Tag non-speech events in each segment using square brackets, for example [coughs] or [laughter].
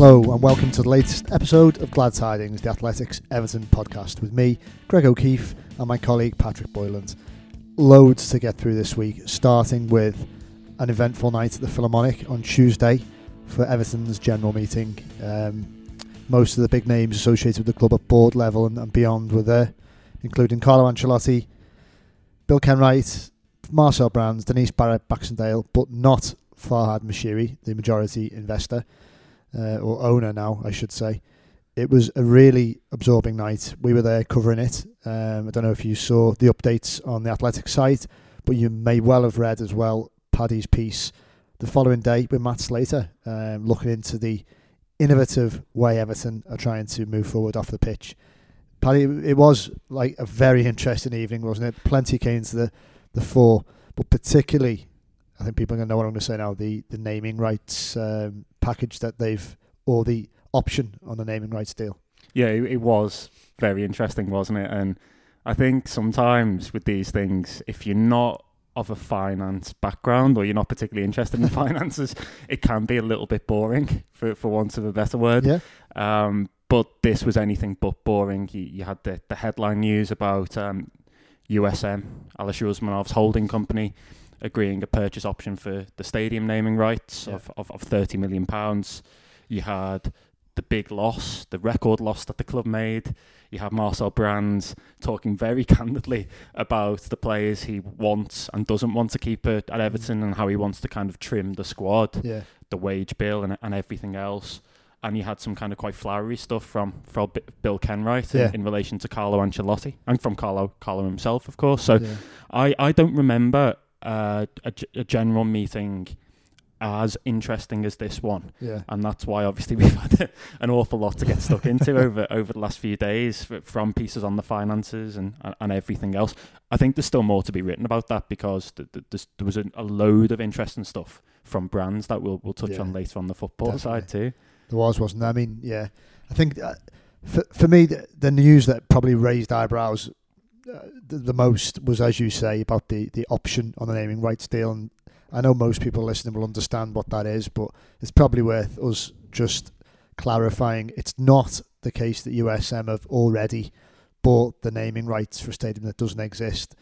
Hello and welcome to the latest episode of Glad Tidings, the Athletic's Everton podcast, with me, Greg O'Keeffe, and my colleague Patrick Boyland. Loads to get through this week, starting with an eventful night at the Philharmonic on Tuesday for Everton's general meeting. Um, most of the big names associated with the club at board level and, and beyond were there, including Carlo Ancelotti, Bill Kenwright, Marcel Brands, Denise Barrett Baxendale, but not Farhad Moshiri, the majority investor uh, or owner now, I should say. It was a really absorbing night. We were there covering it. Um, I don't know if you saw the updates on the Athletic site, but you may well have read as well Paddy's piece the following day with Matt Slater, um, looking into the innovative way Everton are trying to move forward off the pitch. Paddy, it was like a very interesting evening, wasn't it? Plenty came to the, the fore, but particularly, I think people are going to know what I'm going to say now. The the naming rights um, package that they've, or the option on the naming rights deal. Yeah, it, it was very interesting, wasn't it? And I think sometimes with these things, if you're not of a finance background or you're not particularly interested in [laughs] finances, it can be a little bit boring, for for want of a better word. Yeah. Um, but this was anything but boring. You, you had the, the headline news about um, USM, Alisher Usmanov's holding company, agreeing a purchase option for the stadium naming rights Yeah. of, of, of £30 million. You had the big loss, the record loss that the club made. You had Marcel Brands talking very [laughs] candidly about the players he wants and doesn't want to keep at, at mm. Everton and how he wants to kind of trim the squad Yeah. the wage bill and, and everything else. And you had some kind of quite flowery stuff from from Bill Kenwright in, Yeah. in relation to Carlo Ancelotti and from Carlo Carlo himself, of course. So yeah. I, I don't remember a, g- a general meeting as interesting as this one, Yeah. and that's why obviously [laughs] we've had a, an awful lot to get stuck into over [laughs] over the last few days from pieces on the finances and, and, and everything else. I think there's still more to be written about that because th- th- there was a, a load of interesting stuff from brands that we'll we'll touch Yeah. on later on the football side too. There was, wasn't there? I mean, yeah. I think uh, for for me, the, the news that probably raised eyebrows the, the most was, as you say, about the the option on the naming rights deal. And I know most people listening will understand what that is, but it's probably worth us just clarifying. It's not the case that USM have already bought the naming rights for a stadium that doesn't exist.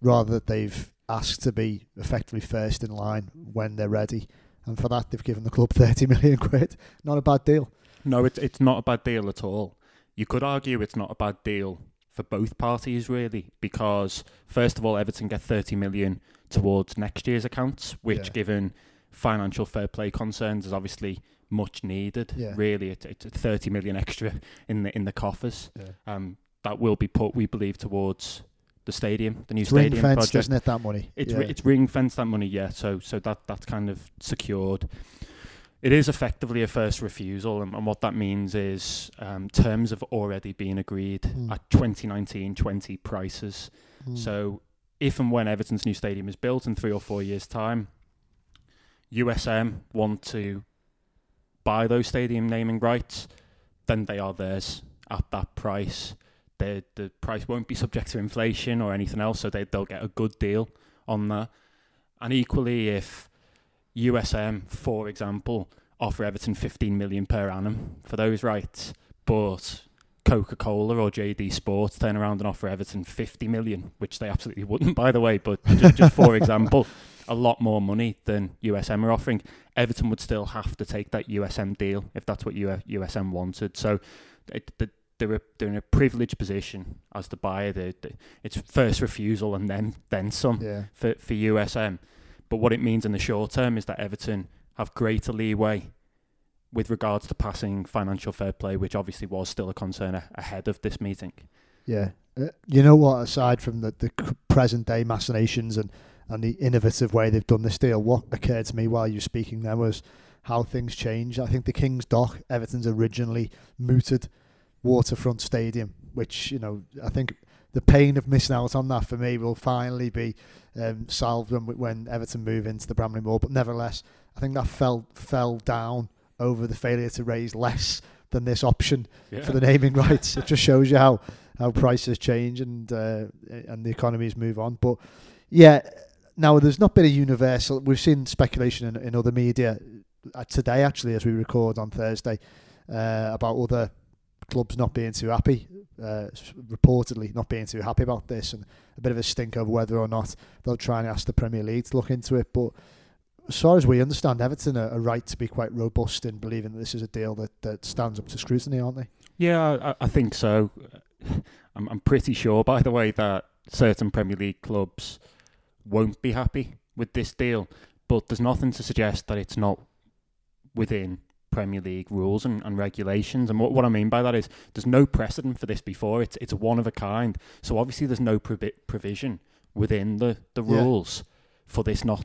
Rather, that they've asked to be effectively first in line when they're ready. And for that, they've given the club [laughs] 30 million quid. Not a bad deal. No, it's it's not a bad deal at all. You could argue it's not a bad deal for both parties, really, because first of all, Everton get 30 million towards next year's accounts, which, Yeah. given financial fair play concerns, is obviously much needed. Yeah. Really, it, it's 30 million extra in the in the coffers. Yeah. Um, that will be put, we believe, towards the stadium, the new It's stadium fenced, project. isn't it? That money. It's yeah. ri- it's ring fenced that money, yeah. So so that that's kind of secured. It is effectively a first refusal, and, and what that means is um, terms have already been agreed Mm. at 2019-20 prices. Mm. So if and when Everton's new stadium is built in three or four years' time, USM want to buy those stadium naming rights, then they are theirs at that price. The the price won't be subject to inflation or anything else, so they they'll get a good deal on that. And equally, if USM, for example, offer Everton 15 million per annum for those rights, but Coca Cola or JD Sports turn around and offer Everton 50 million, which they absolutely wouldn't, by the way, but just, just for [laughs] example, a lot more money than USM are offering, Everton would still have to take that USM deal if that's what USM wanted. So it, the, they're, they're in a privileged position as the buyer. They, they, it's first refusal and then then some yeah. for, for USM. But what it means in the short term is that Everton have greater leeway with regards to passing financial fair play, which obviously was still a concern ahead of this meeting. Yeah. Uh, you know what? Aside from the, the present day machinations and, and the innovative way they've done this deal, what occurred to me while you were speaking there was how things change. I think the King's Dock, Everton's originally mooted waterfront stadium, which, you know, I think the pain of missing out on that for me will finally be um, solved when, when Everton move into the Bramley Moore. But nevertheless, I think that fell fell down over the failure to raise less than this option for the naming [laughs] rights. It just shows you how, how prices change and uh, and the economies move on. But yeah, now there's not been a universal. We've seen speculation in, in other media uh, today, actually, as we record on Thursday, uh, about other clubs not being too happy, uh, reportedly not being too happy about this, and a bit of a stink over whether or not they'll try and ask the Premier League to look into it. But as far as we understand, Everton are, are right to be quite robust in believing that this is a deal that, that stands up to scrutiny, aren't they? Yeah, I, I think so. [laughs] I'm, I'm pretty sure, by the way, that certain Premier League clubs won't be happy with this deal, but there's nothing to suggest that it's not within Premier League rules and, and regulations. And what, what I mean by that is there's no precedent for this before. It's it's one of a kind. So obviously there's no provi- provision within the, the Yeah. rules for this not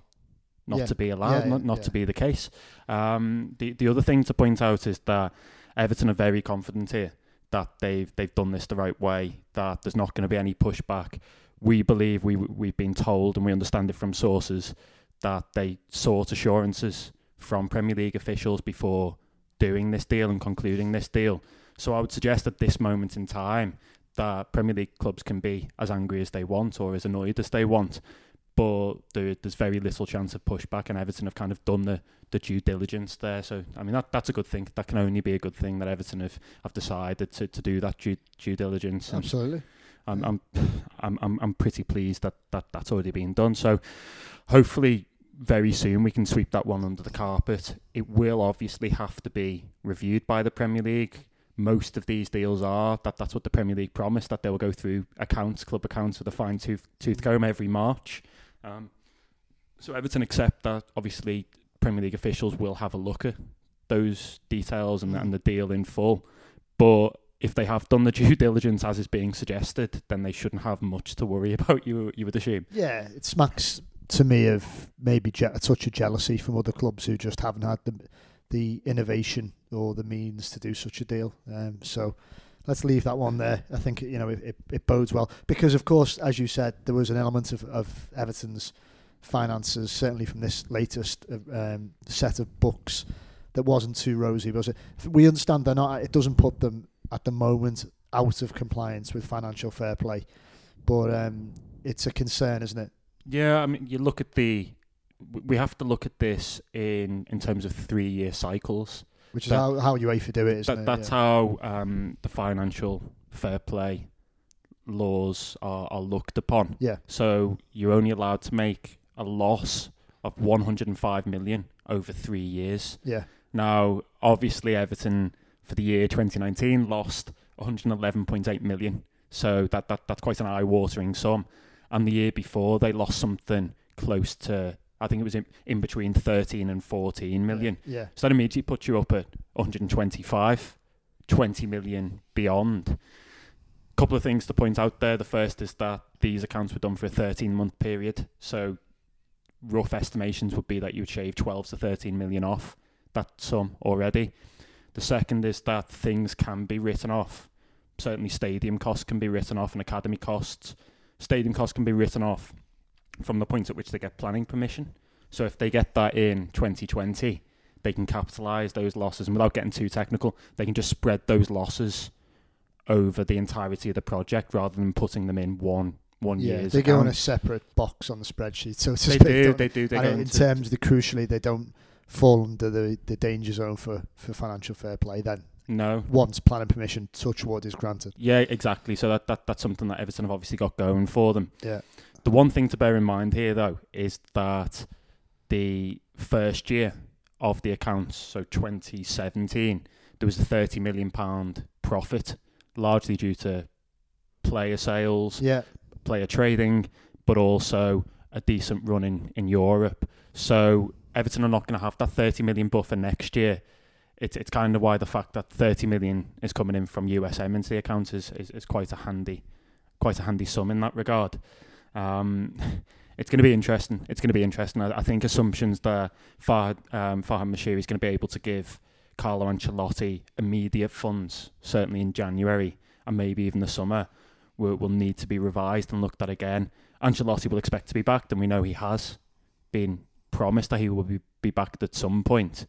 not Yeah. to be allowed, Yeah, not, not yeah. to be the case. Um, the the other thing to point out is that Everton are very confident here that they've they've done this the right way. That there's not going to be any pushback. We believe we we've been told and we understand it from sources that they sought assurances from Premier League officials before doing this deal and concluding this deal. So I would suggest at this moment in time that Premier League clubs can be as angry as they want or as annoyed as they want, but there, there's very little chance of pushback, and Everton have kind of done the, the due diligence there. So I mean that that's a good thing. That can only be a good thing that Everton have, have decided to, to do that due due diligence. And Absolutely. I'm I'm [sighs] I'm I'm, I'm pretty pleased that, that that's already been done. So hopefully very soon we can sweep that one under the carpet. It will obviously have to be reviewed by the Premier League. Most of these deals are that that's what the Premier League promised that they will go through accounts, club accounts with a fine tooth tooth comb every March. Um, so Everton accept that obviously Premier League officials will have a look at those details and, and the deal in full. But if they have done the [laughs] due diligence as is being suggested, then they shouldn't have much to worry [laughs] about. You you would assume. Yeah, it smacks to me of maybe je- a touch of jealousy from other clubs who just haven't had the the innovation or the means to do such a deal. Um, so let's leave that one there. I think you know it, it, it bodes well because, of course, as you said, there was an element of, of Everton's finances, certainly from this latest uh, um, set of books, that wasn't too rosy. Was it? We understand they're not. It doesn't put them at the moment out of compliance with financial fair play, but um, it's a concern, isn't it? Yeah, I mean, you look at the. We have to look at this in in terms of three year cycles. Which is That- how, how UEFA do it, isn't That, it? that's Yeah. how um, the financial fair play laws are, are looked upon. Yeah. So you're only allowed to make a loss of 105 million over three years. Yeah. Now, obviously, Everton for the year 2019 lost 111.8 million. So that, that that's quite an eye-watering sum. And the year before, they lost something close to, I think it was in, in between 13 and 14 million. Yeah. So that immediately puts you up at 125, 20 million beyond. A Couple of things to point out there. The first is that these accounts were done for a 13 month period. So rough estimations would be that you would shave 12 to 13 million off that sum already. The second is that things can be written off. Certainly, stadium costs can be written off and academy costs. Stadium costs can be written off from the point at which they get planning permission. So if they get that in 2020, they can capitalise those losses. And without getting too technical, they can just spread those losses over the entirety of the project rather than putting them in one one Yeah. year's They go in a separate box on the spreadsheet, so to They speak. do, they do. They go in terms of the crucially, they don't fall under the, the danger zone for, for financial fair play. Then no, once planning permission, touch wood is granted. Yeah, exactly. So that, that that's something that Everton have obviously got going for them. Yeah. The one thing to bear in mind here, though, is that the first year of the accounts, so 2017, there was a 30 million pound profit, largely due to player sales, Yeah, player trading, but also a decent run in, in Europe. So Everton are not going to have that 30 million buffer next year. It's it's kind of why the fact that 30 million is coming in from USM into the account is, is, is quite a handy quite a handy sum in that regard. Um, [laughs] it's going to be interesting. It's going to be interesting. I, I think assumptions that Fahad, um, Farhad Moshiri is going to be able to give Carlo Ancelotti immediate funds, certainly in January and maybe even the summer, will, will need to be revised and looked at again. Ancelotti will expect to be back, and we know he has been promised that he will be, be back at some point.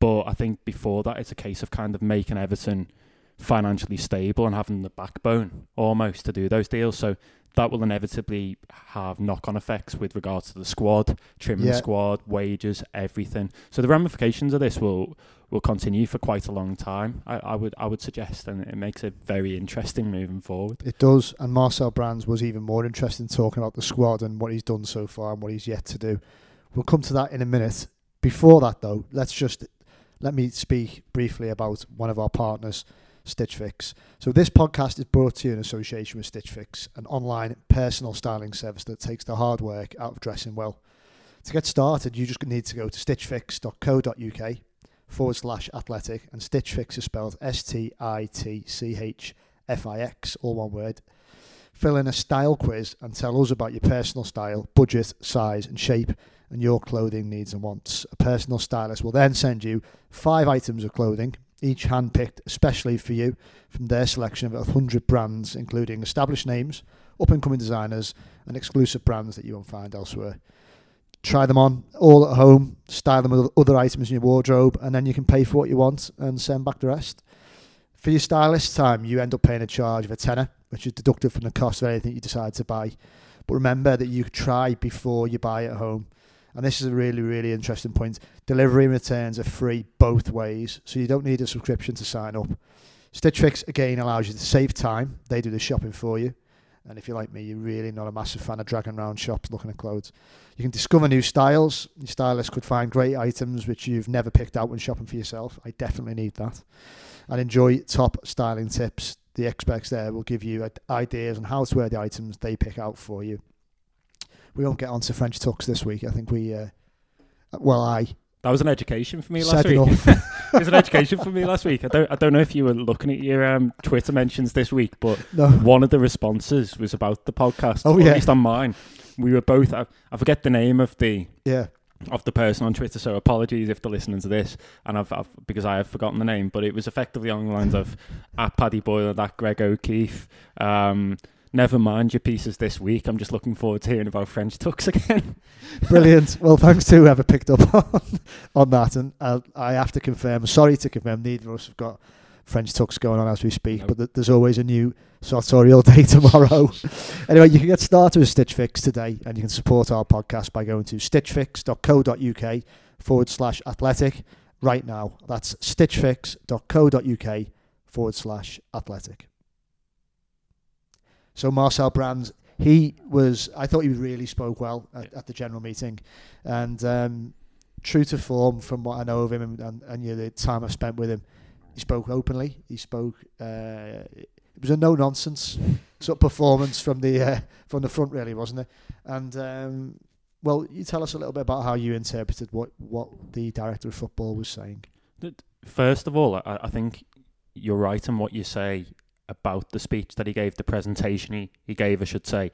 But I think before that, it's a case of kind of making Everton financially stable and having the backbone almost to do those deals. So that will inevitably have knock-on effects with regards to the squad, trimming Yeah. the squad, wages, everything. So the ramifications of this will will continue for quite a long time. I, I would I would suggest, and it makes it very interesting moving forward. It does, and Marcel Brands was even more interested in talking about the squad and what he's done so far and what he's yet to do. We'll come to that in a minute. Before that, though, let's just let me speak briefly about one of our partners, Stitch Fix. So this podcast is brought to you in association with Stitch Fix, an online personal styling service that takes the hard work out of dressing well. To get started, you just need to go to stitchfix.co.uk forward slash athletic, and Stitch Fix is spelled S T I T C H F I X, all one word. Fill in a style quiz and tell us about your personal style, budget, size, and shape, and your clothing needs and wants. A personal stylist will then send you five items of clothing, each handpicked especially for you from their selection of 100 brands, including established names, up and coming designers, and exclusive brands that you won't find elsewhere. Try them on all at home, style them with other items in your wardrobe, and then you can pay for what you want and send back the rest. For your stylist time, you end up paying a charge of a tenner, which is deducted from the cost of anything you decide to buy. But remember that you try before you buy at home. And this is a really, really interesting point. Delivery and returns are free both ways, so you don't need a subscription to sign up. Stitch Fix again allows you to save time. They do the shopping for you. And if you're like me, you're really not a massive fan of dragging around shops looking at clothes. You can discover new styles. Your stylist could find great items which you've never picked out when shopping for yourself. I definitely need that. And enjoy top styling tips. The experts there will give you ideas on how to wear the items they pick out for you. We won't get on to French talks this week. I think we, uh, well, I That was an education for me last week. [laughs] it was an education for me last week. I don't I don't know if you were looking at your um, Twitter mentions this week, but [laughs] no. one of the responses was about the podcast. Oh, yeah. at least on mine. We were both. I, I forget the name of the Yeah. of the person on Twitter, so apologies if they're listening to this, and I've, I've because I have forgotten the name, but it was effectively on the lines of at Paddy Boyland, that Greg O'Keeffe. Um, never mind your pieces this week. I'm just looking forward to hearing about French tucks [laughs] again. Brilliant. Well, thanks to whoever picked up [laughs] on, on that. And uh, I have to confirm, sorry to confirm, neither of us have got French tucks going on as we speak, No. but th- there's always a new sartorial [laughs] day tomorrow. anyway, you can get started with Stitch Fix today, and you can support our podcast by going to stitchfix.co.uk forward slash athletic right now. That's stitchfix.co.uk forward slash athletic. So Marcel Brands, he was. I thought he really spoke well at, at the general meeting, and um, true to form from what I know of him and, and, and you know, the time I've spent with him, he spoke openly. He spoke. Uh, it was a no nonsense sort of performance from the uh, from the front, really, wasn't it? And um, well, you tell us a little bit about how you interpreted what what the director of football was saying. First of all, I, I think you're right in what you say about the speech that he gave, the presentation he, he gave, I should say.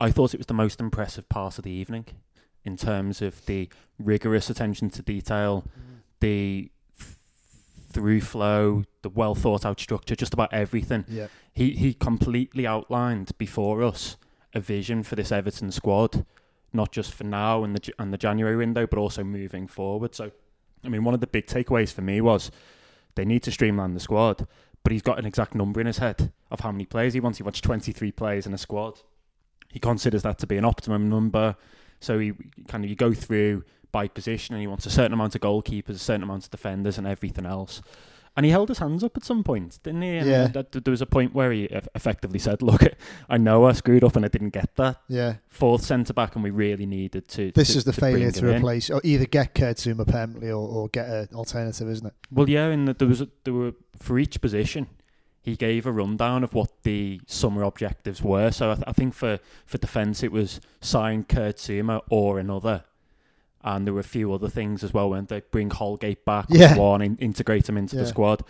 I thought it was the most impressive part of the evening in terms of the rigorous attention to detail, mm. the th- through flow, the well thought out structure, just about everything. Yeah, He he completely outlined before us a vision for this Everton squad, not just for now and the and the January window, but also moving forward. So, I mean, one of the big takeaways for me was they need to streamline the squad, but he's got an exact number in his head of how many players he wants. He wants 23 players in a squad. He considers that to be an optimum number. So he kind of you go through by position, and he wants a certain amount of goalkeepers, a certain amount of defenders, and everything else. And he held his hands up at some point, didn't he? And Yeah. that- there was a point where he effectively said, "Look, I know I screwed up and I didn't get that yeah. fourth centre back, and we really needed to." This to- is the to failure to in." replace or either get Kurt Zouma permanently or, or get an alternative, isn't it? Well, yeah, and there was a, there were for each position, he gave a rundown of what the summer objectives were. So I, th- I think for for defence, it was sign Kurt Zouma or another, and there were a few other things as well. When they bring Holgate back, Yeah. one in, integrate him into Yeah. the squad.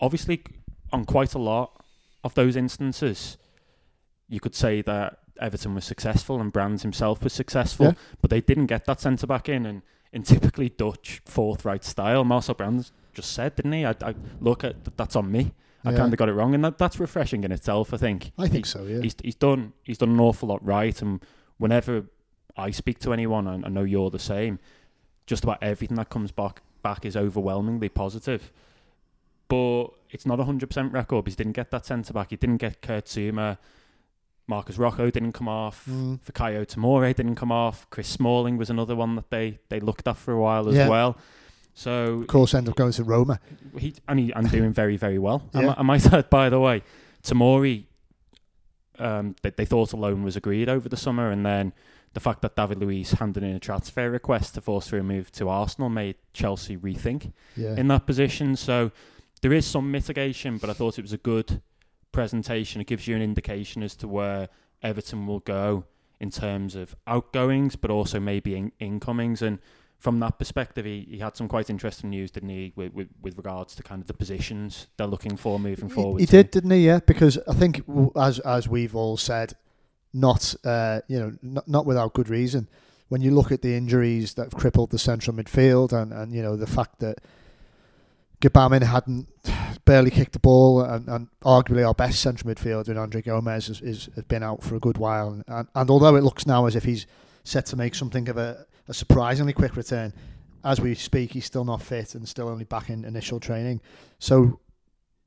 Obviously, on quite a lot of those instances, you could say that Everton was successful and Brands himself was successful, Yeah. but they didn't get that centre back in, and in typically Dutch forthright style, Marcel Brands just said, didn't he? I, I look uh, at that's on me. I Yeah. kind of got it wrong, and that, that's refreshing in itself. I think. I think He- so. Yeah. He's he's done he's done an awful lot right, and whenever I speak to anyone, and I know you're the same, just about everything that comes back back is overwhelmingly positive. but it's not a hundred percent record because he didn't get that centre back. He didn't get Kurt Zouma. Marcos Rojo didn't come off. Mm. Fikayo Tomori didn't come off. Chris Smalling was another one that they, they looked at for a while as Yeah. well. So Of course, end up going to Roma. he and he and doing very very well. I, Yeah. mi- I might add, by the way, Tomori. Um, they, they thought a loan was agreed over the summer, and then the fact that David Luiz handed in a transfer request to force through a move to Arsenal made Chelsea rethink Yeah. in that position. So there is some mitigation, but I thought it was a good presentation. It gives you an indication as to where Everton will go in terms of outgoings, but also maybe in- incomings. And from that perspective, he, he had some quite interesting news, didn't he, with, with, with regards to kind of the positions they're looking for moving He- forward. He, too. did, didn't he? Yeah, because I think as as we've all said, not uh, you know not, not without good reason. When you look at the injuries that have crippled the central midfield, and, and you know the fact that Gbamin hadn't barely kicked the ball, and, and arguably our best central midfielder Andre Gomes is, has been out for a good while, and, and although it looks now as if he's set to make something of a, a surprisingly quick return, as we speak, he's still not fit and still only back in initial training. So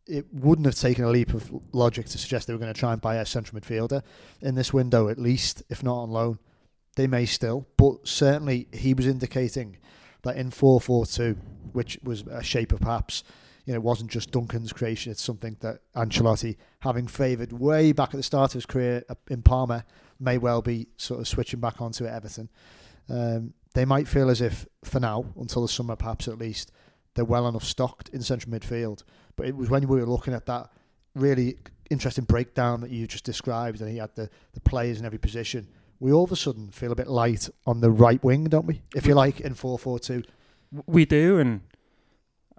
it wouldn't have taken a leap of logic to suggest they were going to try and buy a central midfielder in this window, at least, if not on loan. They may still, but certainly he was indicating that in 4 4 2, which was a shape of perhaps, you know, it wasn't just Duncan's creation, it's something that Ancelotti, having favoured way back at the start of his career uh, in Parma, may well be sort of switching back onto at Everton. Um, they might feel as if, for now, until the summer perhaps at least, they're well enough stocked in central midfield. But it was when we were looking at that really interesting breakdown that you just described, and he had the, the players in every position. We all of a sudden feel a bit light on the right wing, don't we? If you like, in 4 4 2. We do, and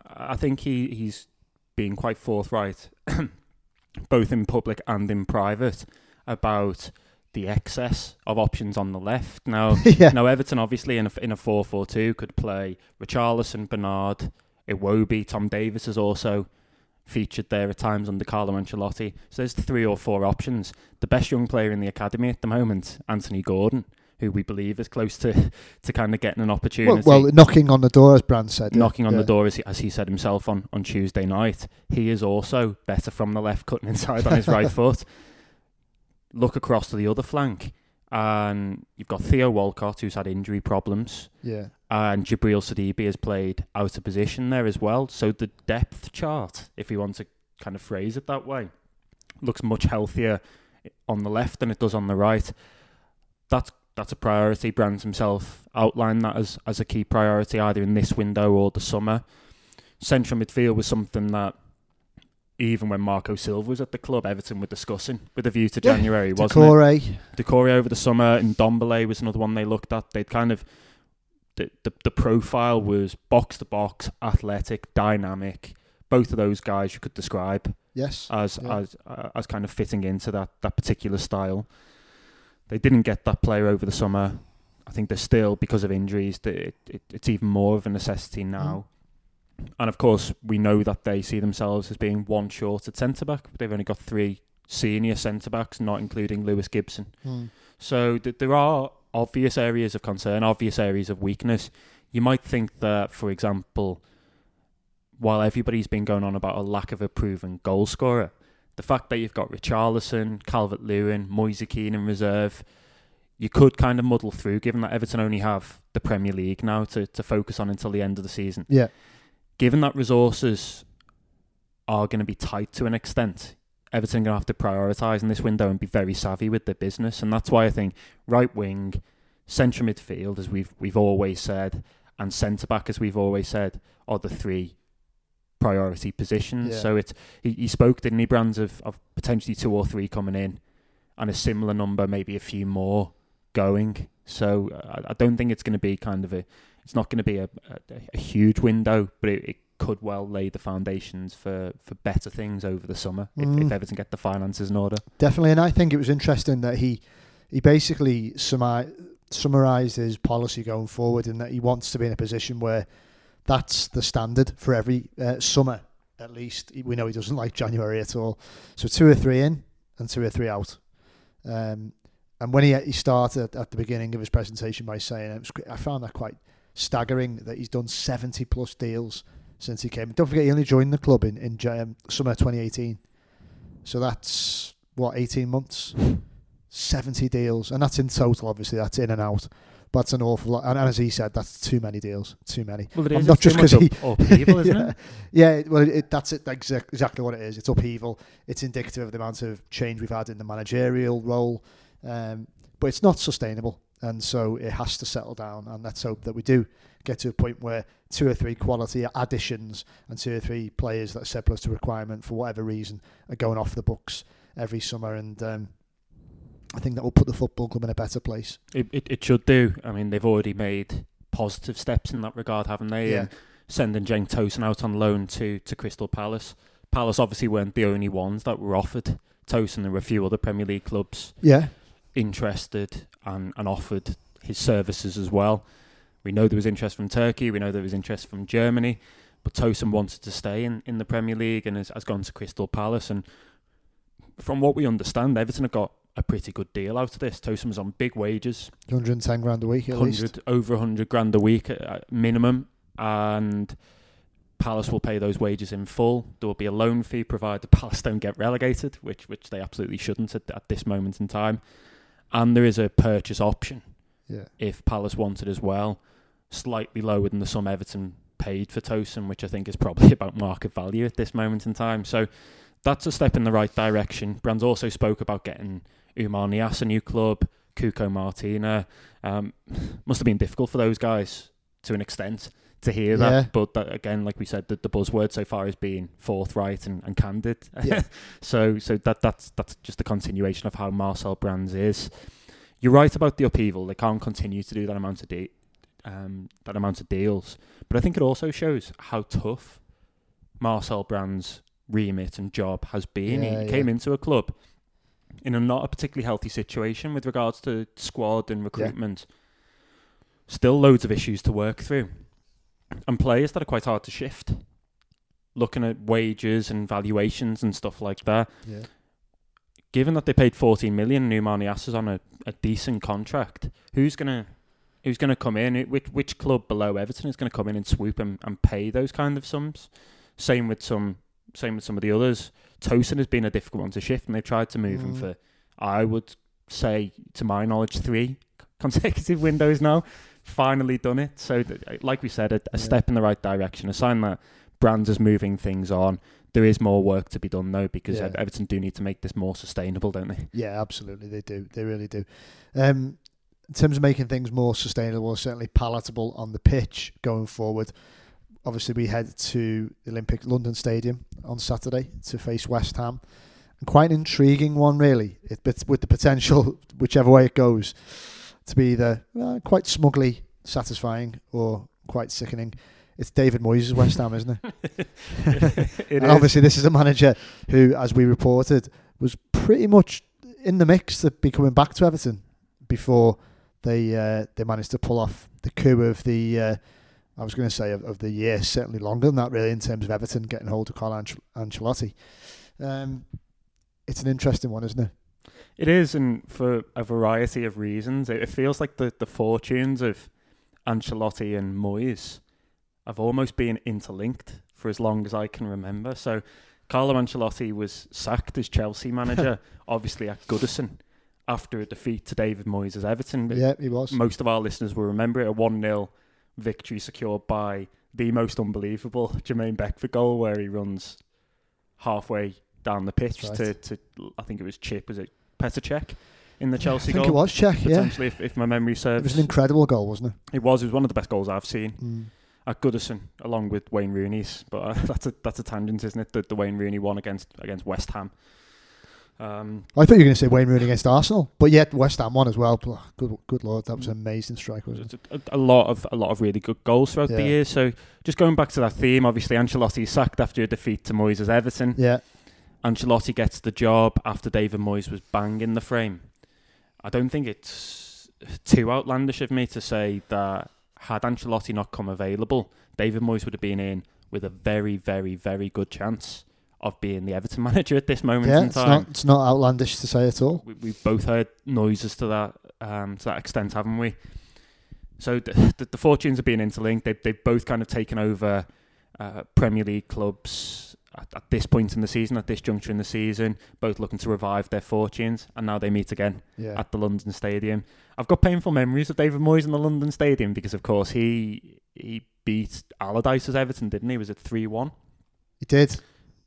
I think he, he's being quite forthright, [coughs] both in public and in private, about the excess of options on the left. Now, [laughs] yeah. now Everton obviously in a in a four four two could play Richarlison, Bernard, Iwobi, Tom Davies is also featured there at times under Carlo Ancelotti. So there's three or four options. The best young player in the academy at the moment, Anthony Gordon, who we believe is close to [laughs] to kind of getting an opportunity well, knocking on the door, as Brand said. yeah. knocking on Yeah. the door as he, as he said himself on, on Tuesday night. He is also better from the left, cutting inside on his right [laughs] foot. Look across to the other flank, and you've got Theo Walcott, who's had injury problems, Yeah. and Djibril Sidibé has played out of position there as well. So the depth chart, if you want to kind of phrase it that way, looks much healthier on the left than it does on the right. That's that's a priority. Brands himself outlined that as, as a key priority either in this window or the summer. Central midfield was something that even when Marco Silva was at the club, Everton were discussing with a view to Yeah, January, wasn't it? Doucouré. Doucouré over the summer and Ndombele was another one they looked at. They'd kind of the, the the profile was box to box, athletic, dynamic. Both of those guys you could describe Yes. as Yeah. as uh, as kind of fitting into that that particular style. They didn't get that player over the summer. I think they're still because of injuries. It, it, it's even more of a necessity now. And of course, we know that they see themselves as being one short at centre back. They've only got three senior centre backs, not including Lewis Gibson. Mm. So th- there are obvious areas of concern, obvious areas of weakness. You might think that, for example, while everybody's been going on about a lack of a proven goal scorer, the fact that you've got Richarlison, Calvert Lewin, Moise Kean in reserve, you could kind of muddle through, given that Everton only have the Premier League now to, to focus on until the end of the season. Yeah. Given that resources are going to be tight to an extent, Everton going to have to prioritise in this window and be very savvy with their business, and that's why I think right wing, central midfield, as we've we've always said, and centre back, as we've always said, are the three priority positions. Yeah. So it's he, he spoke, didn't he, Brands, of, of potentially two or three coming in, and a similar number, maybe a few more going. So uh, I, I don't think it's going to be kind of a, it's not going to be a, a, a huge window, but it, it could well lay the foundations for, for better things over the summer if, Mm. if Everton get the finances in order. Definitely, and I think it was interesting that he he basically summi- summarised his policy going forward in that he wants to be in a position where that's the standard for every uh, summer at least. We know he doesn't like January at all, so two or three in and two or three out. Um, and when he he started at the beginning of his presentation by saying was, I found that quite staggering that he's done seventy plus deals since he came. Don't forget, he only joined the club in in um, summer 2018, so that's what 18 months, 70 deals, and that's in total. Obviously, that's in and out. But that's an awful lot, and, and as he said, that's too many deals, too many. Well, it not It's just because he- up- upheaval, isn't [laughs] yeah. it? Yeah, well, it, that's it. That's exactly what it is. It's upheaval. It's indicative of the amount of change we've had in the managerial role, um, but it's not sustainable, and so it has to settle down. And let's hope that we do get to a point where two or three quality additions and two or three players that are surplus to requirement for whatever reason are going off the books every summer, and um, I think that will put the football club in a better place. It, it it should do. I mean, they've already made positive steps in that regard, haven't they? Yeah. And sending Cenk Tosun out on loan to to Crystal Palace. Palace obviously weren't the only ones that were offered Tosun. There were a few other Premier League clubs Yeah, interested and, and offered his services as well. We know there was interest from Turkey. We know there was interest from Germany. But Tosun wanted to stay in, in the Premier League and has, has gone to Crystal Palace. And from what we understand, Everton have got a pretty good deal out of this. Tosun was on big wages. 110 grand a week at least. 100 over 100 grand a week minimum and Palace will pay those wages in full there will be a loan fee provided Palace don't get relegated which which they absolutely shouldn't at, at this moment in time and there is a purchase option. Yeah, if Palace wanted as well. Slightly lower than the sum Everton paid for Tosun which I think is probably [laughs] about market value at this moment in time. So that's a step in the right direction. Brands also spoke about getting Oumar Niasse a new club Cuco Martina. Um, [sighs] must have been difficult for those guys to an extent to hear that. Yeah. But that, again, like we said, the, the buzzword so far is being forthright and, and candid. Yeah. [laughs] so so that that's that's just a continuation of how Marcel Brands is. You're right about the upheaval. They can't continue to do that amount of de- um, that amount of deals. But I think it also shows how tough Marcel Brands' remit and job has been. Yeah, he came into a club in a not a particularly healthy situation with regards to squad and recruitment. Still loads of issues to work through. And players that are quite hard to shift. Looking at wages and valuations and stuff like that. yeah. Given that they paid 14 million, Oumar Niasse is on a, a decent contract. Who's gonna who's gonna come in? Which which club below Everton is gonna come in and swoop and, and pay those kind of sums? Same with some same with some of the others. Tosun has been a difficult one to shift, and they've tried to move him Mm. for, I would say, to my knowledge, three consecutive [laughs] windows now. Finally done it. So, th- like we said, a, a Yeah. step in the right direction. A sign that Brands is moving things on. There is more work to be done though, because Yeah. Everton do need to make this more sustainable, don't they? Yeah, absolutely, they do. They really do. Um, in terms of making things more sustainable, or certainly palatable on the pitch going forward. Obviously, we head to the Olympic London Stadium on Saturday to face West Ham, and quite an intriguing one, really. It, with the potential, [laughs] whichever way it goes, to be either uh, quite smugly satisfying or quite sickening. It's David Moyes' West Ham, isn't it? [laughs] [laughs] It and obviously, this is a manager who, as we reported, was pretty much in the mix to be coming back to Everton before they uh, they managed to pull off the coup of the. Uh, I was going to say of, of the year, certainly longer than that, really, in terms of Everton getting hold of Carlo Anc- Ancelotti. Um, it's an interesting one, isn't it? It is, and for a variety of reasons. It, it feels like the, the fortunes of Ancelotti and Moyes have almost been interlinked for as long as I can remember. So, Carlo Ancelotti was sacked as Chelsea manager, [laughs] obviously at Goodison, after a defeat to David Moyes' as Everton. But Yeah, he was. most of our listeners will remember it a 1 0 victory secured by the most unbelievable [laughs] Jermaine Beckford goal, where he runs halfway down the pitch That's to, to, I think it was Chip, was it Petr Cech in the Chelsea I think goal? it was Cech, yeah. Potentially, if, if my memory serves. It was an incredible goal, wasn't it? it was. It was one of the best goals I've seen Mm. at Goodison, along with Wayne Rooney's. But uh, [laughs] that's a that's a tangent, isn't it? The, the Wayne Rooney one against against West Ham. Um, I thought you were going to say Wayne Rooney against Arsenal, but yet West Ham won as well. Good, good lord, that was an amazing strike, wasn't it? A, a lot of a lot of really good goals throughout the Yeah. year. So just going back to that theme, obviously Ancelotti sacked after a defeat to Moyes' Everton. Yeah, Ancelotti gets the job after David Moyes was bang in the frame. I don't think it's too outlandish of me to say that had Ancelotti not come available, David Moyes would have been in with a very, very, very good chance of being the Everton [laughs] manager at this moment yeah. in It's time. not, it's not outlandish to say at all. we, we've both heard noises to that um, to that extent, haven't we? So the, the, the fortunes are being interlinked. They've, they've both kind of taken over uh, Premier League clubs at, at this point in the season, at this juncture in the season, both looking to revive their fortunes, and now they meet again Yeah. at the London Stadium. I've got painful memories of David Moyes in the London Stadium because, of course, he he beat Allardyce as Everton, didn't he? Was it three one? He did.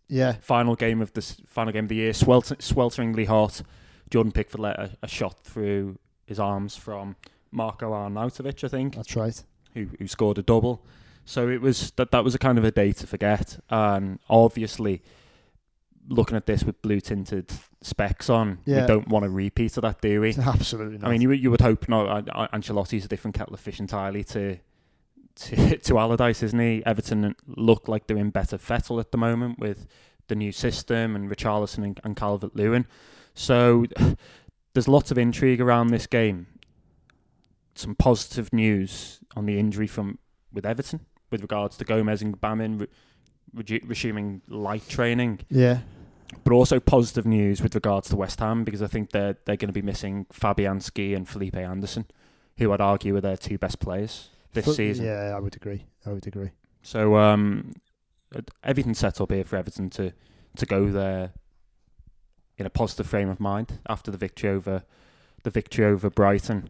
Yeah. Final game of the final game of the year, swelter, swelteringly hot. Jordan Pickford let a, a shot through his arms from Marko Arnautovic, I think, That's right. who who scored a double. So it was that that was a kind of a day to forget, and obviously. Looking at this with blue tinted specs on, Yeah. we don't want a repeat of that, do we? [laughs] Absolutely not. I mean, you would- you would hope not. Ancelotti's a different kettle of fish entirely to to [laughs] to Allardyce, isn't he? Everton look like they're in better fettle at the moment with the new system and Richarlison and, and Calvert Lewin. So [sighs] there's lots of intrigue around this game. Some positive news on the injury from with Everton with regards to Gomes and Gbamin re- reju- resuming light training yeah. but also positive news with regards to West Ham because I think they're they're going to be missing Fabianski and Felipe Anderson, who I'd argue are their two best players this But- season. Yeah, I would agree. I would agree. So um, everything's set up here for Everton to to go there in a positive frame of mind after the victory over the victory over Brighton.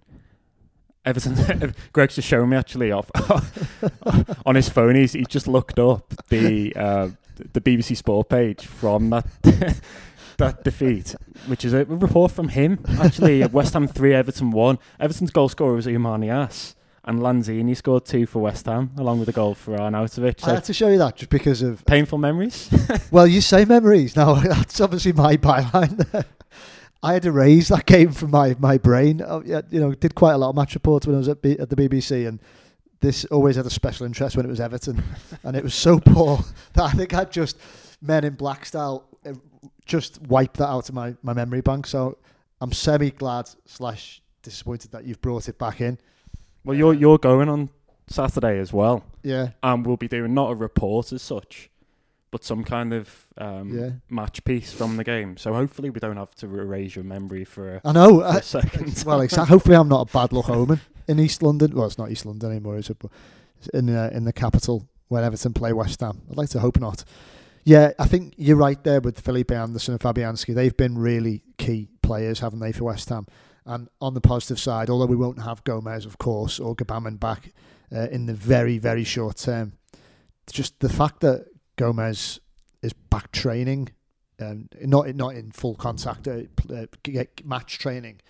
Everton, [laughs] Greg's just showing me actually off [laughs] on his phone. He's he just looked up the uh, the BBC Sport page from that [laughs] that defeat, which is a report from him actually. West Ham three, Everton one. Everton's goal scorer was Oumar Niasse. and Lanzini scored two for West Ham, along with a goal for Arnautovic. I had to show you that just because of. painful memories. Well, you say memories. Now, that's obviously my byline there. I had to raise that [laughs] came from my, my brain. Oh, yeah, you know, did quite a lot of match reports when I was at, B, at the BBC, and this always had a special interest when it was Everton, [laughs] and it was so poor [laughs] that I think I just Men in Black style uh, just wiped that out of my, my memory bank. So I'm semi glad slash disappointed that you've brought it back in. well, you're you're going on Saturday as well, Yeah, and we'll be doing not a report as such, but some kind of um, yeah. match piece from the game. So hopefully we don't have to erase your memory for a, I know. for I, a second. [laughs] well, exactly. Hopefully, I'm not a bad luck omen in East London. Well, it's not East London anymore, is it? But it's in uh, in the capital when Everton play West Ham. I'd like to hope not. Yeah, I think you're right there with Felipe Anderson and Fabianski. They've been really key players, haven't they, for West Ham? And on the positive side, although we won't have Gomes, of course, or Gbamin back uh, in the very, very short term, just the fact that Gomes is back training, um, not not in full contact uh, uh, match training,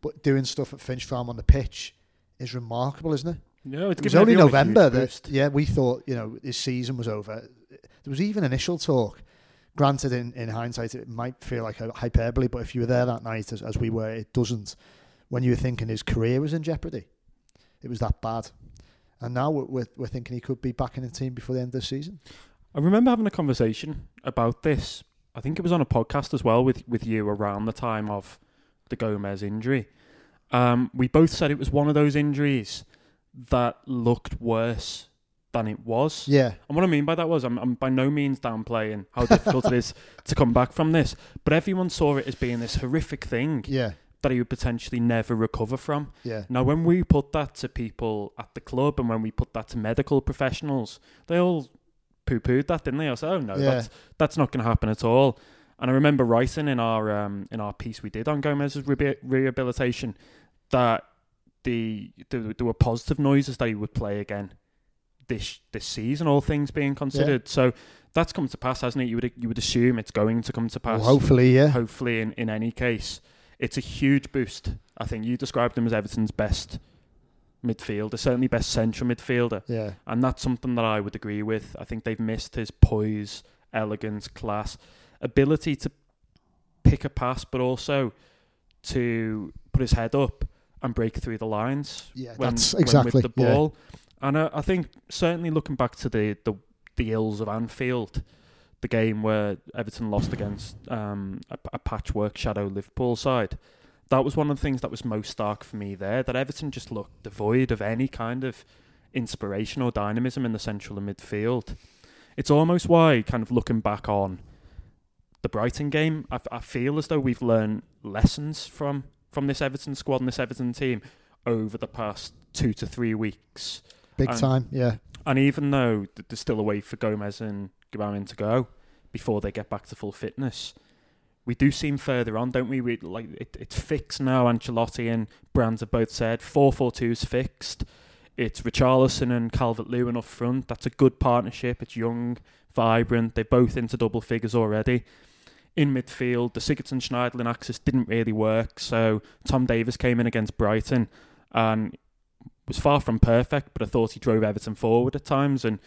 but doing stuff at Finch Farm on the pitch is remarkable, isn't it? No, it's It was only November that yeah we thought you know his season was over. There was even initial talk. Granted, in, in hindsight, it might feel like a hyperbole, but if you were there that night, as, as we were, it doesn't. When you were thinking his career was in jeopardy, it was that bad. And now we're, we're, we're thinking he could be back in the team before the end of the season. I remember having a conversation about this. I think it was on a podcast as well with with you around the time of the Gomes injury. Um, we both said it was one of those injuries that looked worse than it was. Yeah, And what I mean by that was, I'm, I'm by no means downplaying how difficult it is [laughs] to come back from this, but everyone saw it as being this horrific thing yeah, that he would potentially never recover from. yeah, Now, when we put that to people at the club and when we put that to medical professionals, they all poo pooed that, didn't they? I said, oh, no, Yeah. that's, that's not going to happen at all. And I remember writing in our um, in our piece we did on Gomes's reha- rehabilitation that the, the there were positive noises that he would play again this this season, all things being considered. So that's come to pass, hasn't it? You would you would assume it's going to come to pass Well, hopefully, yeah, hopefully in, in any case. It's a huge boost. I think you described him as Everton's best midfielder, certainly best central midfielder. yeah, And that's something that I would agree with. I think they've missed his poise, elegance, class, ability to pick a pass, but also to put his head up and break through the lines yeah. when, that's when exactly with the yeah. ball. And I, I think certainly looking back to the, the the ills of Anfield, the game where Everton lost against um, a, a patchwork shadow Liverpool side, that was one of the things that was most stark for me there. That Everton just looked devoid of any kind of inspiration or dynamism in the central and midfield. It's almost why, kind of looking back on the Brighton game, I, I feel as though we've learned lessons from from this Everton squad and this Everton team over the past two to three weeks. Big and- time, yeah, And even though th- there's still a way for Gomes and Gbamin to go before they get back to full fitness, we do seem further on, don't we? We like it, it's fixed now. Ancelotti and Brands have both said four four two is fixed. It's Richarlison and Calvert Lewin up front. That's a good partnership. It's young, vibrant. They're both into double figures already. In midfield, the Sigurdsson Schneiderlin axis didn't really work, so Tom Davies came in against Brighton and was far from perfect, but I thought he drove Everton forward at times and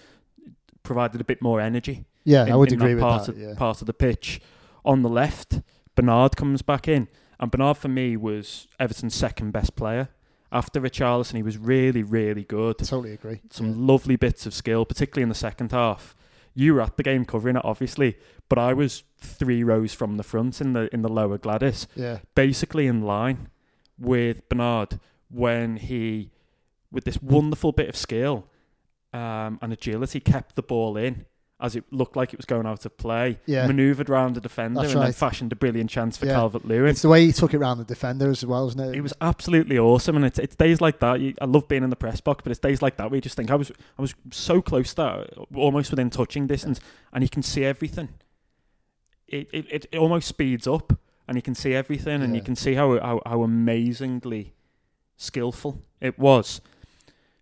provided a bit more energy. Yeah, in, I would agree that with part that. Of, yeah. part of the pitch. On the left, Bernard comes back in, and Bernard for me was Everton's second best player after Richarlison. He was really, really good. Totally agree. Some Yeah. lovely bits of skill, particularly in the second half. You were at the game covering it, obviously, but I was three rows from the front in the in the lower Gwladys, Yeah, basically in line with Bernard when he, with this wonderful bit of skill um, and agility, kept the ball in as it looked like it was going out of play. Yeah. Manoeuvred round the defender That's and then fashioned a brilliant chance for Yeah. Calvert Lewin. it's the way he took it round the defender as well, isn't it? It was absolutely awesome, and it's it's days like that. You, I love being in the press box, but it's days like that where you just think I was I was so close to that, uh, almost within touching distance, and you can see everything. It it, it, it almost speeds up, and you can see everything, and you can see how, how how amazingly skillful it was.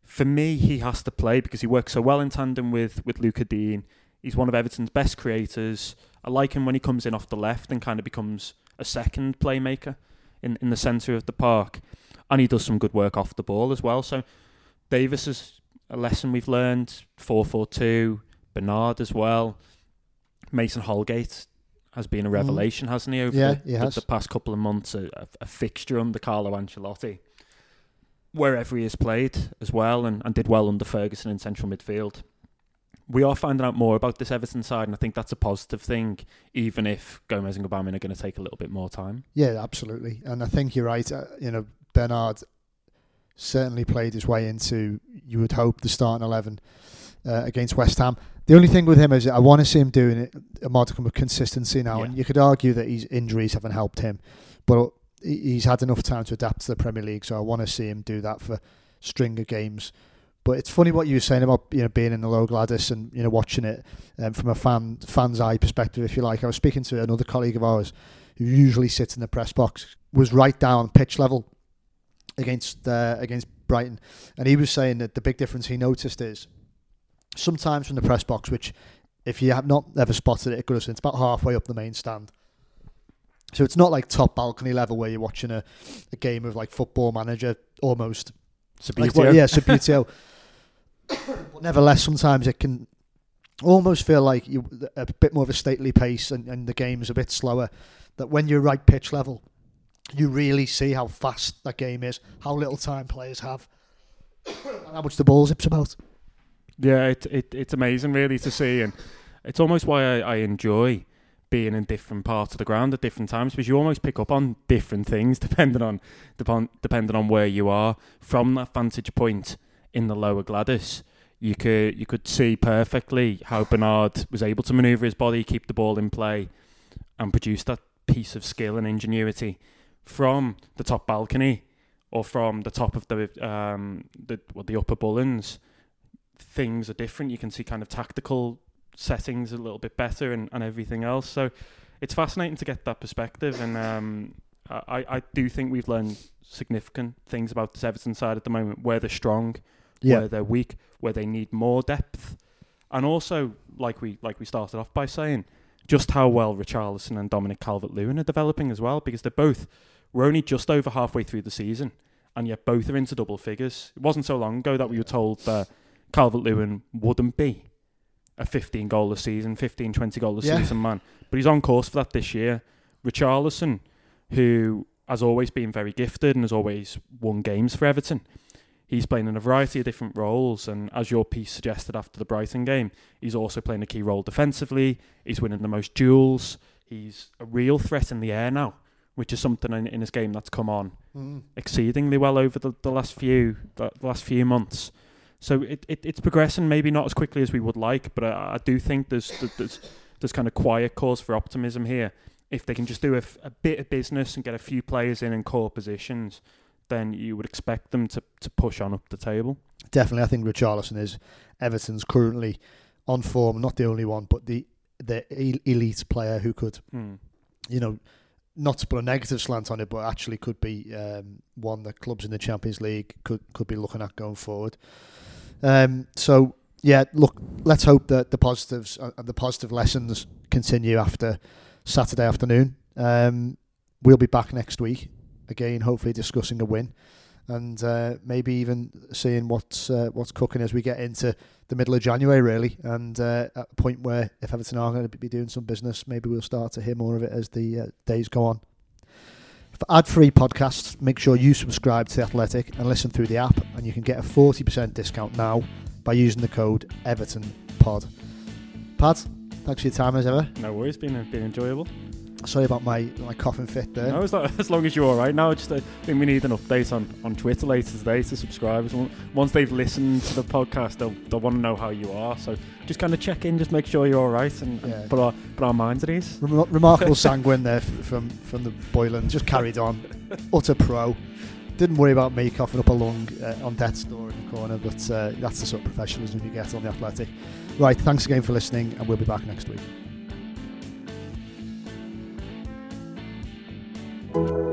For me, he has to play because he works so well in tandem with with Lucas Digne. He's one of Everton's best creators. I like him when he comes in off the left and kind of becomes a second playmaker in, in the centre of the park. And he does some good work off the ball as well. So Davies is a lesson we've learned. 4 4 2. Bernard as well. Mason Holgate has been a Mhm. revelation, hasn't he, over Yeah, the, he the- the past couple of months? A, a, a fixture under Carlo Ancelotti. Wherever he has played as well and, and did well under Ferguson in central midfield. We are finding out more about this Everton side, and I think that's a positive thing, even if Gomes and Gbamin are going to take a little bit more time. Yeah, absolutely. And I think you're right. Uh, you know, Bernard certainly played his way into, you would hope, the starting 11 uh, against West Ham. The only thing with him is I want to see him doing it a modicum of consistency now. Yeah. And you could argue that his injuries haven't helped him, but he's had enough time to adapt to the Premier League. So I want to see him do that for string of games. But it's funny what you were saying about you know being in the low Gwladys and you know watching it um, from a fan fan's eye perspective, if you like. I was speaking to another colleague of ours who usually sits in the press box, was right down pitch level against uh, against Brighton, and he was saying that the big difference he noticed is sometimes from the press box, which if you have not ever spotted it at Goodison, it's about halfway up the main stand. So it's not like top balcony level where you're watching a, a game of like football manager almost. Like, well, yeah, Subbuteo. [laughs] but [coughs] nevertheless, sometimes it can almost feel like you a bit more of a stately pace and, and the game's a bit slower. That when you're right pitch level, you really see how fast that game is, how little time players have, [coughs] and how much the ball zips about. Yeah, it, it it's amazing really to see, and it's almost why I, I enjoy being in different parts of the ground at different times because you almost pick up on different things [laughs] depending on depend, depending on where you are from that vantage point in the lower Gwladys. You could you could see perfectly how Bernard was able to manoeuvre his body, keep the ball in play, and produce that piece of skill and ingenuity from the top balcony or from the top of the um the well, the upper Bullens things are different. You can see kind of tactical settings a little bit better and, and everything else. So it's fascinating to get that perspective. And um, I, I do think we've learned significant things about this Everton side at the moment, where they're strong, where they're weak, where they need more depth. And also, like we like we started off by saying, just how well Richarlison and Dominic Calvert-Lewin are developing as well, because they're both we're only just over halfway through the season, and yet both are into double figures. It wasn't so long ago that we were told that Calvert Lewin wouldn't be a 15 goal a season, 15, 20 goal a Yeah. season man. But he's on course for that this year. Richarlison, who has always been very gifted and has always won games for Everton, he's playing in a variety of different roles. And as your piece suggested after the Brighton game, he's also playing a key role defensively. He's winning the most duels. He's a real threat in the air now, which is something in, in his game that's come on Mm. exceedingly well over the, the last few the, the last few months. So it, it it's progressing, maybe not as quickly as we would like, but I, I do think there's there's there's kind of quiet cause for optimism here. If they can just do a, f- a bit of business and get a few players in in core positions, then you would expect them to, to push on up the table. Definitely, I think Richarlison is Everton's currently on form. Not the only one, but the the elite player who could, Hmm. you know, not to put a negative slant on it, but actually could be um, one that clubs in the Champions League could could be looking at going forward. Um, so yeah, look, let's hope that the positives uh, and the positive lessons continue after Saturday afternoon. Um, we'll be back next week again, hopefully discussing a win and uh, maybe even seeing what's uh, what's cooking as we get into the middle of January, really, and uh, at a point where if Everton are going to be doing some business, maybe we'll start to hear more of it as the uh, days go on. For ad-free podcasts, make sure you subscribe to the Athletic and listen through the app, and you can get a forty percent discount now by using the code Everton Pod. Pat, thanks for your time as ever. No worries, been been enjoyable. Sorry about my my coughing fit there. No, as long, [laughs] as long as you're all right now, just I think we need an update on, on Twitter later today to subscribers. Once- Once they've listened to the podcast, they'll, they'll want to know how you are. So just kind of check in, just make sure you're all right, and, and Yeah. put our put our minds at ease. Rem- remarkable [laughs] sanguine there from from the Boyland. Just carried on, utter pro. Didn't worry about me coughing up a lung uh, on death's door in the corner, but uh, that's the sort of professionalism you get on the Athletic. Right, thanks again for listening, and we'll be back next week. Bye.